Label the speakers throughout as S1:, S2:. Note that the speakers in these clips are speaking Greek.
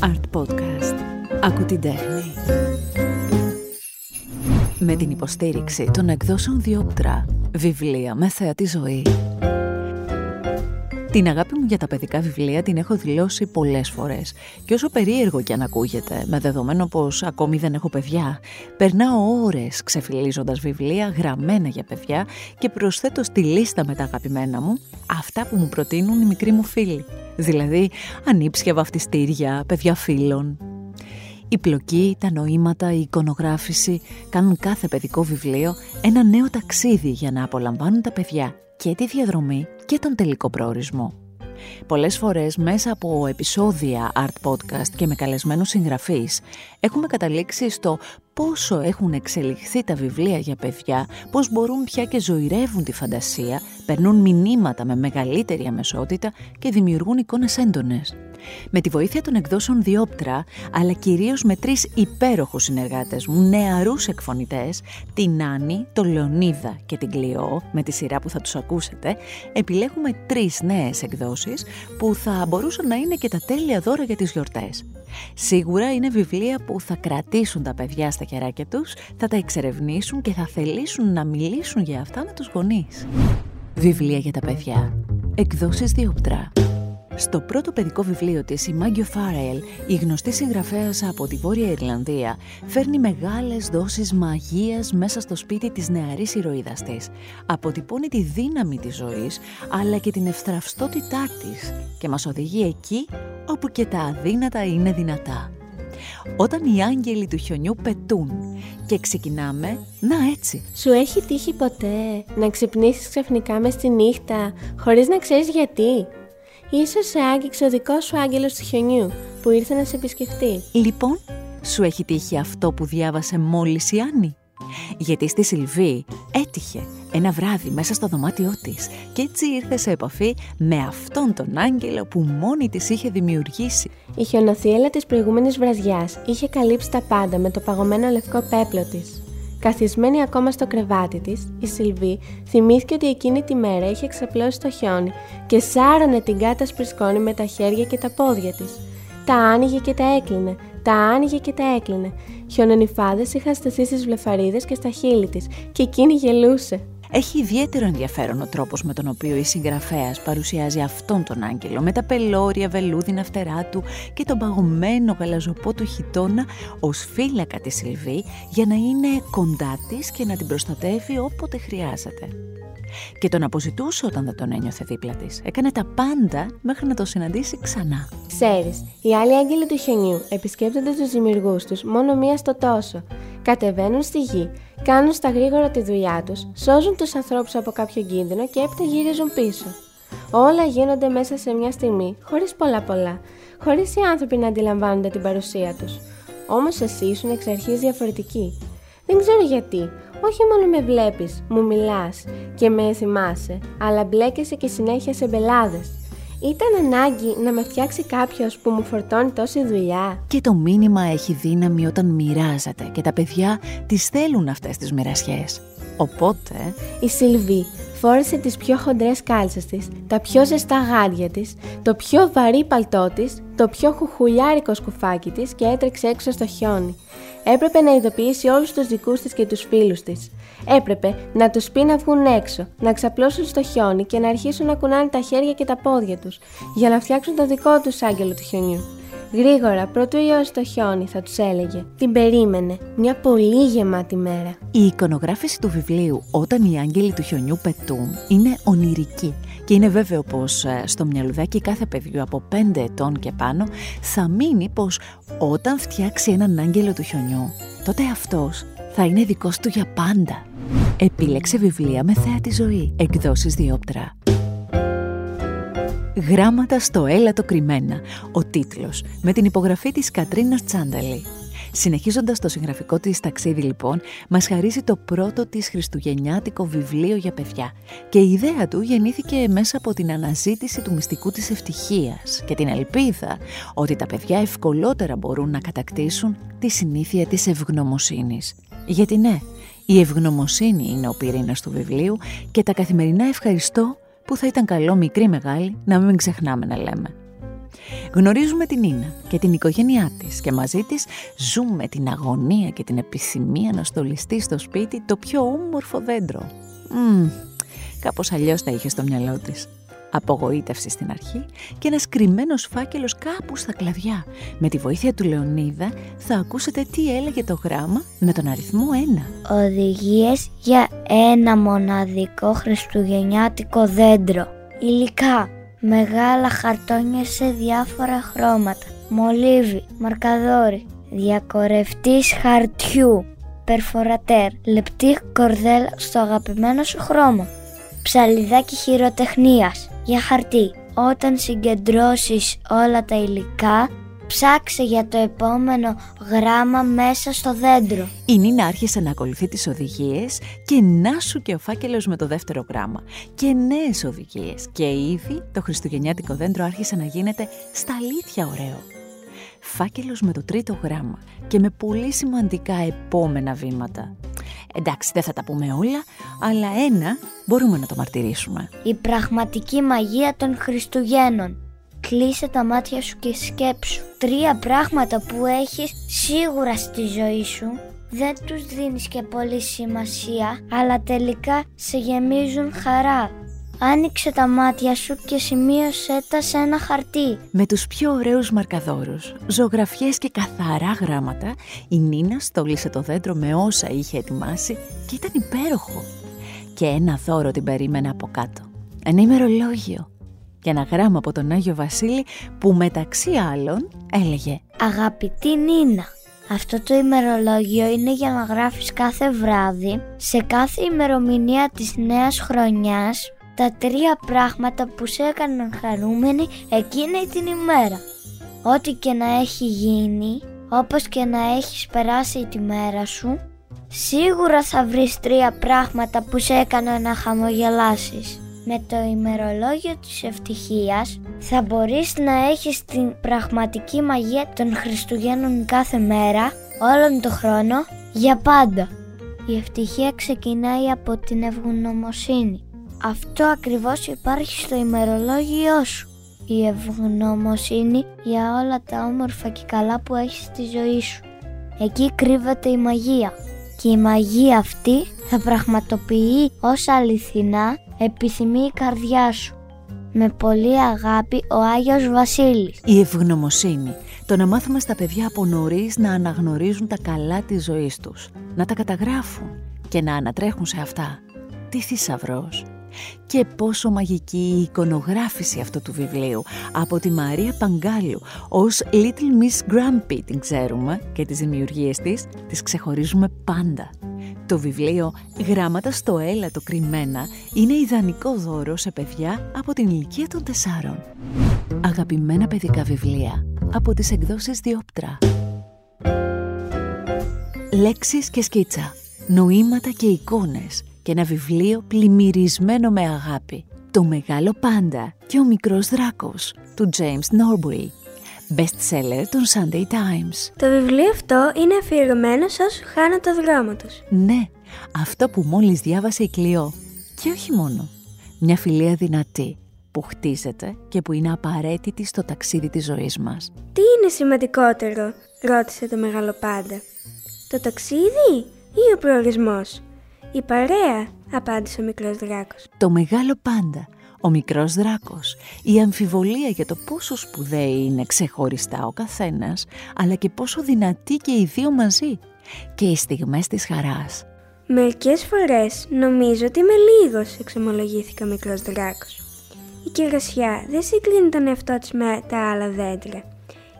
S1: Art Podcast. Ακού την τέχνη. Με την υποστήριξη των εκδόσεων Διόπτρα. Βιβλία με θεατή ζωή. Την αγάπη μου για τα παιδικά βιβλία την έχω δηλώσει πολλές φορές και όσο περίεργο και αν ακούγεται, με δεδομένο πως ακόμη δεν έχω παιδιά, περνάω ώρες ξεφυλίζοντας βιβλία γραμμένα για παιδιά και προσθέτω στη λίστα με τα αγαπημένα μου αυτά που μου προτείνουν οι μικροί μου φίλοι. Δηλαδή ανήψια βαφτιστήρια, παιδιά φίλων. Η πλοκή, τα νοήματα, η εικονογράφηση κάνουν κάθε παιδικό βιβλίο ένα νέο ταξίδι για να απολαμβάνουν τα παιδιά και τη διαδρομή και τον τελικό προορισμό. Πολλές φορές μέσα από επεισόδια art podcast και με καλεσμένους συγγραφείς έχουμε καταλήξει στο πόσο έχουν εξελιχθεί τα βιβλία για παιδιά, πώς μπορούν πια και ζωηρεύουν τη φαντασία, περνούν μηνύματα με μεγαλύτερη αμεσότητα και δημιουργούν εικόνες έντονες. Με τη βοήθεια των εκδόσεων Διόπτρα, αλλά κυρίως με τρεις υπέροχους συνεργάτες μου, νεαρούς εκφωνητές, την Άννη, τον Λεωνίδα και την Κλειό, με τη σειρά που θα τους ακούσετε, επιλέγουμε τρεις νέες εκδόσεις που θα μπορούσαν να είναι και τα τέλεια δώρα για τις γιορτές. Σίγουρα είναι βιβλία που θα κρατήσουν τα παιδιά στα χεράκια τους, θα τα εξερευνήσουν και θα θελήσουν να μιλήσουν για αυτά με τους γονείς. Βιβλία για τα παιδιά. Εκδόσεις Διόπτρα. Στο πρώτο παιδικό βιβλίο της, η Μάγκιο Φάρελ, η γνωστή συγγραφέας από τη Βόρεια Ιρλανδία, φέρνει μεγάλες δόσεις μαγείας μέσα στο σπίτι της νεαρής ηρωίδας της. Αποτυπώνει τη δύναμη της ζωής, αλλά και την ευθραυστότητά της και μας οδηγεί εκεί όπου και τα αδύνατα είναι δυνατά. Όταν οι άγγελοι του χιονιού πετούν και ξεκινάμε, να έτσι.
S2: Σου έχει τύχει ποτέ να ξυπνήσεις ξαφνικά μες στη νύχτα χωρίς να ξέρεις γιατί; Ίσως σε άγγιξε ο δικός σου άγγελος του χιονιού που ήρθε να σε επισκεφτεί.
S1: Λοιπόν, σου έχει τύχει αυτό που διάβασε μόλις η Άννη; Γιατί στη Σιλβή έτυχε ένα βράδυ μέσα στο δωμάτιό της και έτσι ήρθε σε επαφή με αυτόν τον άγγελο που μόνη της είχε δημιουργήσει.
S2: Η χιονοθύελα της προηγούμενης βραζιάς είχε καλύψει τα πάντα με το παγωμένο λευκό πέπλο της. Καθισμένη ακόμα στο κρεβάτι της, η Σιλβή θυμήθηκε ότι εκείνη τη μέρα είχε ξαπλώσει το χιόνι και σάρωνε την κάτα σπρισκόνη με τα χέρια και τα πόδια της. Τα άνοιγε και τα έκλεινε, τα άνοιγε και τα έκλεινε. Χιονονιφάδες είχαν σταθεί στις βλεφαρίδες και στα χείλη της και εκείνη γελούσε.
S1: Έχει ιδιαίτερο ενδιαφέρον ο τρόπος με τον οποίο η συγγραφέας παρουσιάζει αυτόν τον άγγελο με τα πελώρια βελούδινα φτερά του και τον παγωμένο γαλαζοπό του χιτόνα ως φύλακα της Σιλβή για να είναι κοντά της και να την προστατεύει όποτε χρειάζεται. Και τον αποζητούσε όταν δεν τον ένιωθε δίπλα της. Έκανε τα πάντα μέχρι να το συναντήσει ξανά.
S2: Ξέρεις, οι άλλοι άγγελοι του χιονιού επισκέπτονται τους δημιουργούς τους μόνο μία στο τόσο. Κατεβαίνουν στη γη κάνουν στα γρήγορα τη δουλειά τους, σώζουν τους ανθρώπους από κάποιο κίνδυνο και έπειτα γυρίζουν πίσω. Όλα γίνονται μέσα σε μια στιγμή, χωρίς πολλά πολλά, χωρίς οι άνθρωποι να αντιλαμβάνονται την παρουσία τους. Όμως εσύ ήσουν εξ αρχής διαφορετική. Δεν ξέρω γιατί, όχι μόνο με βλέπεις, μου μιλάς και με θυμάσαι, αλλά μπλέκεσαι και συνέχεια σε μπελάδες. Ήταν ανάγκη να με φτιάξει κάποιος που μου φορτώνει τόση δουλειά.
S1: Και το μήνυμα έχει δύναμη όταν μοιράζεται και τα παιδιά τις θέλουν αυτές τις μοιρασιές. Οπότε...
S2: Η Σιλβή φόρεσε τις πιο χοντρές κάλτσες της, τα πιο ζεστά γάντια της, το πιο βαρύ παλτό της, το πιο χουχουλιάρικο σκουφάκι της και έτρεξε έξω στο χιόνι. Έπρεπε να ειδοποιήσει όλους τους δικούς της και τους φίλους της. Έπρεπε να τους πει να βγουν έξω, να ξαπλώσουν στο χιόνι και να αρχίσουν να κουνάνε τα χέρια και τα πόδια τους, για να φτιάξουν το δικό τους άγγελο του χιονιού. Γρήγορα, πρωτού λιώσει το χιόνι, θα τους έλεγε. Την περίμενε. Μια πολύ γεμάτη μέρα.
S1: Η εικονογράφηση του βιβλίου «Όταν οι άγγελοι του χιονιού πετούν» είναι ονειρική και είναι βέβαιο πως ε, στο μυαλουδάκι κάθε παιδιού από 5 ετών και πάνω θα μείνει πως όταν φτιάξει έναν άγγελο του χιονιού, τότε αυτός θα είναι δικός του για πάντα. Επίλεξε βιβλία με θέα τη ζωή. Εκδόσεις Διόπτρα. Γράμματα στο έλατο κρυμμένα. Ο τίτλος με την υπογραφή της Κατρίνας Τσάνταλη. Συνεχίζοντας το συγγραφικό της ταξίδι λοιπόν, μας χαρίζει το πρώτο της χριστουγεννιάτικο βιβλίο για παιδιά και η ιδέα του γεννήθηκε μέσα από την αναζήτηση του μυστικού της ευτυχίας και την ελπίδα ότι τα παιδιά ευκολότερα μπορούν να κατακτήσουν τη συνήθεια της ευγνωμοσύνης. Γιατί ναι, η ευγνωμοσύνη είναι ο πυρήνας του βιβλίου και τα καθημερινά ευχαριστώ που θα ήταν καλό μικρή μεγάλη να μην ξεχνάμε να λέμε. Γνωρίζουμε την Νίνα και την οικογένειά της και μαζί της ζούμε την αγωνία και την επιθυμία να στολιστεί στο σπίτι το πιο όμορφο δέντρο. Μμμ, κάπως αλλιώς τα είχε στο μυαλό της. Απογοήτευση στην αρχή και ένας κρυμμένος φάκελος κάπου στα κλαδιά. Με τη βοήθεια του Λεωνίδα θα ακούσετε τι έλεγε το γράμμα με τον αριθμό 1.
S3: Οδηγίες για ένα μοναδικό χριστουγεννιάτικο δέντρο. Υλικά. Μεγάλα χαρτόνια σε διάφορα χρώματα. Μολύβι, μαρκαδόρι, διακορευτής χαρτιού, περφορατέρ, λεπτή κορδέλα στο αγαπημένο σου χρώμα. Ψαλιδάκι χειροτεχνίας για χαρτί. Όταν συγκεντρώσεις όλα τα υλικά, ψάξε για το επόμενο γράμμα μέσα στο δέντρο.
S1: Η Νίνα άρχισε να ακολουθεί τις οδηγίες και να σου και ο φάκελος με το δεύτερο γράμμα. Και νέες οδηγίες. Και ήδη το χριστουγεννιάτικο δέντρο άρχισε να γίνεται στα αλήθεια ωραίο. Φάκελος με το τρίτο γράμμα και με πολύ σημαντικά επόμενα βήματα. Εντάξει, δεν θα τα πούμε όλα, αλλά ένα μπορούμε να το μαρτυρήσουμε.
S3: Η πραγματική μαγεία των Χριστουγέννων. Κλείσε τα μάτια σου και σκέψου. Τρία πράγματα που έχεις σίγουρα στη ζωή σου δεν τους δίνεις και πολύ σημασία, αλλά τελικά σε γεμίζουν χαρά. Άνοιξε τα μάτια σου και σημείωσέ τα σε ένα χαρτί.
S1: Με τους πιο ωραίους μαρκαδόρους, ζωγραφιές και καθαρά γράμματα, η Νίνα στόλισε το δέντρο με όσα είχε ετοιμάσει και ήταν υπέροχο. Και ένα δώρο την περίμενε από κάτω. Ένα ημερολόγιο. Και ένα γράμμα από τον Άγιο Βασίλη που μεταξύ άλλων έλεγε
S3: Αγαπητή Νίνα, αυτό το ημερολόγιο είναι για να γράφεις κάθε βράδυ σε κάθε ημερομηνία της νέας χρονιάς τα τρία πράγματα που σε έκαναν χαρούμενη εκείνη την ημέρα. Ό,τι και να έχει γίνει, όπως και να έχεις περάσει τη μέρα σου, σίγουρα θα βρεις τρία πράγματα που σε έκαναν να χαμογελάσεις. Με το ημερολόγιο της ευτυχίας θα μπορείς να έχεις την πραγματική μαγεία των Χριστουγέννων κάθε μέρα, όλον τον χρόνο, για πάντα. Η ευτυχία ξεκινάει από την ευγνωμοσύνη. Αυτό ακριβώς υπάρχει στο ημερολόγιό σου. Η ευγνωμοσύνη για όλα τα όμορφα και καλά που έχεις στη ζωή σου. Εκεί κρύβεται η μαγεία. Και η μαγεία αυτή θα πραγματοποιεί όσα αληθινά επιθυμεί η καρδιά σου. Με πολύ αγάπη ο Άγιος Βασίλης.
S1: Η ευγνωμοσύνη. Το να μάθουμε στα παιδιά από νωρίς να αναγνωρίζουν τα καλά της ζωής τους. Να τα καταγράφουν και να ανατρέχουν σε αυτά. Τι θησαυρός. Και πόσο μαγική η εικονογράφηση αυτού του βιβλίου από τη Μαρία Παγκάλιου ως Little Miss Grumpy την ξέρουμε και τις δημιουργίες της τις ξεχωρίζουμε πάντα. Το βιβλίο «Γράμματα στο έλατο κρυμμένα» είναι ιδανικό δώρο σε παιδιά από την ηλικία των τεσσάρων. Αγαπημένα παιδικά βιβλία από τις εκδόσεις Διόπτρα. Λέξεις και σκίτσα, νοήματα και εικόνες και ένα βιβλίο πλημμυρισμένο με αγάπη. Το Μεγάλο Πάντα και ο Μικρός Δράκος του James Norbury. Best seller των Sunday Times.
S2: Το βιβλίο αυτό είναι αφιερωμένο σε όσους χάνουν το δρόμο τους.
S1: Ναι, αυτό που μόλις διάβασε η Κλειό. Και όχι μόνο. Μια φιλία δυνατή που χτίζεται και που είναι απαραίτητη στο ταξίδι της ζωής μας.
S2: Τι είναι σημαντικότερο, ρώτησε το μεγάλο πάντα. Το ταξίδι ή ο προορισμός; Η παρέα, απάντησε ο μικρός δράκος.
S1: Το μεγάλο πάντα, ο μικρός δράκος, η αμφιβολία για το πόσο σπουδαίοι είναι ξεχωριστά ο καθένας, αλλά και πόσο δυνατοί και οι δύο μαζί, και οι στιγμές της χαράς.
S2: Μερικές φορές νομίζω ότι είμαι λίγος, εξομολογήθηκα ο μικρός δράκος. Η κερασιά δεν συγκλίνει τον εαυτό της με τα άλλα δέντρα,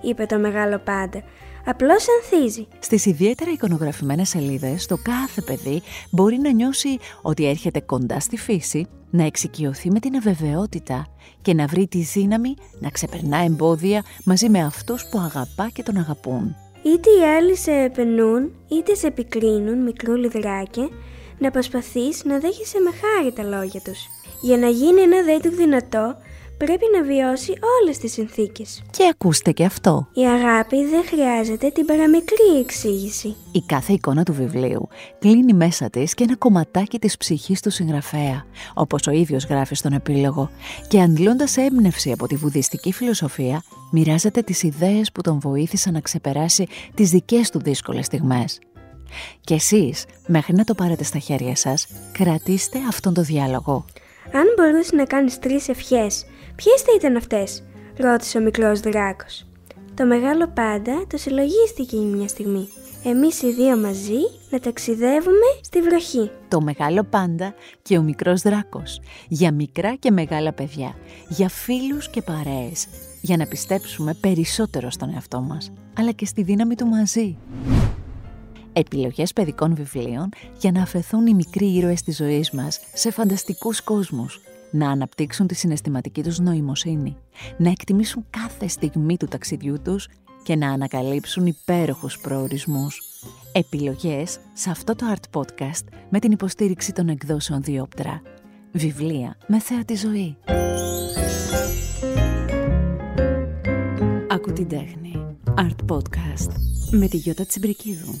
S2: είπε το μεγάλο πάντα, απλώς ανθίζει.
S1: Στις ιδιαίτερα εικονογραφημένες σελίδες, το κάθε παιδί μπορεί να νιώσει ότι έρχεται κοντά στη φύση, να εξοικειωθεί με την αβεβαιότητα και να βρει τη δύναμη να ξεπερνά εμπόδια μαζί με αυτούς που αγαπά και τον αγαπούν.
S2: Είτε οι άλλοι σε επενούν, είτε σε επικρίνουν, μικρό λιδράκι, να προσπαθείς να δέχεσαι με χάρη τα λόγια τους. Για να γίνει ένα δέντρο δυνατό,
S4: πρέπει να βιώσει όλες τις συνθήκες.
S1: Και ακούστε και αυτό.
S4: Η αγάπη δεν χρειάζεται την παραμικρή εξήγηση.
S1: Η κάθε εικόνα του βιβλίου κλείνει μέσα της και ένα κομματάκι της ψυχής του συγγραφέα, όπως ο ίδιος γράφει στον επίλογο, και αντλώντας έμπνευση από τη βουδιστική φιλοσοφία, μοιράζεται τις ιδέες που τον βοήθησαν να ξεπεράσει τις δικές του δύσκολες στιγμές. Και εσείς, μέχρι να το πάρετε στα χέρια σας, κρατήστε αυτόν το διάλογο.
S4: Αν μπορούσε να κάνεις τρεις ευχές, ποιες θα ήταν αυτές, ρώτησε ο μικρός δράκος. Το μεγάλο πάντα το συλλογίστηκε μια στιγμή. Εμείς οι δύο μαζί να ταξιδεύουμε στη βροχή.
S1: Το μεγάλο πάντα και ο μικρός δράκος. Για μικρά και μεγάλα παιδιά. Για φίλους και παρέες. Για να πιστέψουμε περισσότερο στον εαυτό μας. Αλλά και στη δύναμη του μαζί. Επιλογές παιδικών βιβλίων για να αφαιθούν οι μικροί ήρωες της ζωής μας σε φανταστικούς κόσμους, να αναπτύξουν τη συναισθηματική τους νοημοσύνη, να εκτιμήσουν κάθε στιγμή του ταξιδιού τους και να ανακαλύψουν υπέροχους προορισμούς. Επιλογές σε αυτό το Art Podcast με την υποστήριξη των εκδόσεων Διόπτρα. Βιβλία με θέατη ζωή. Άκου την τέχνη. Art Podcast με τη Γιώτα Τσιμπρικίδου.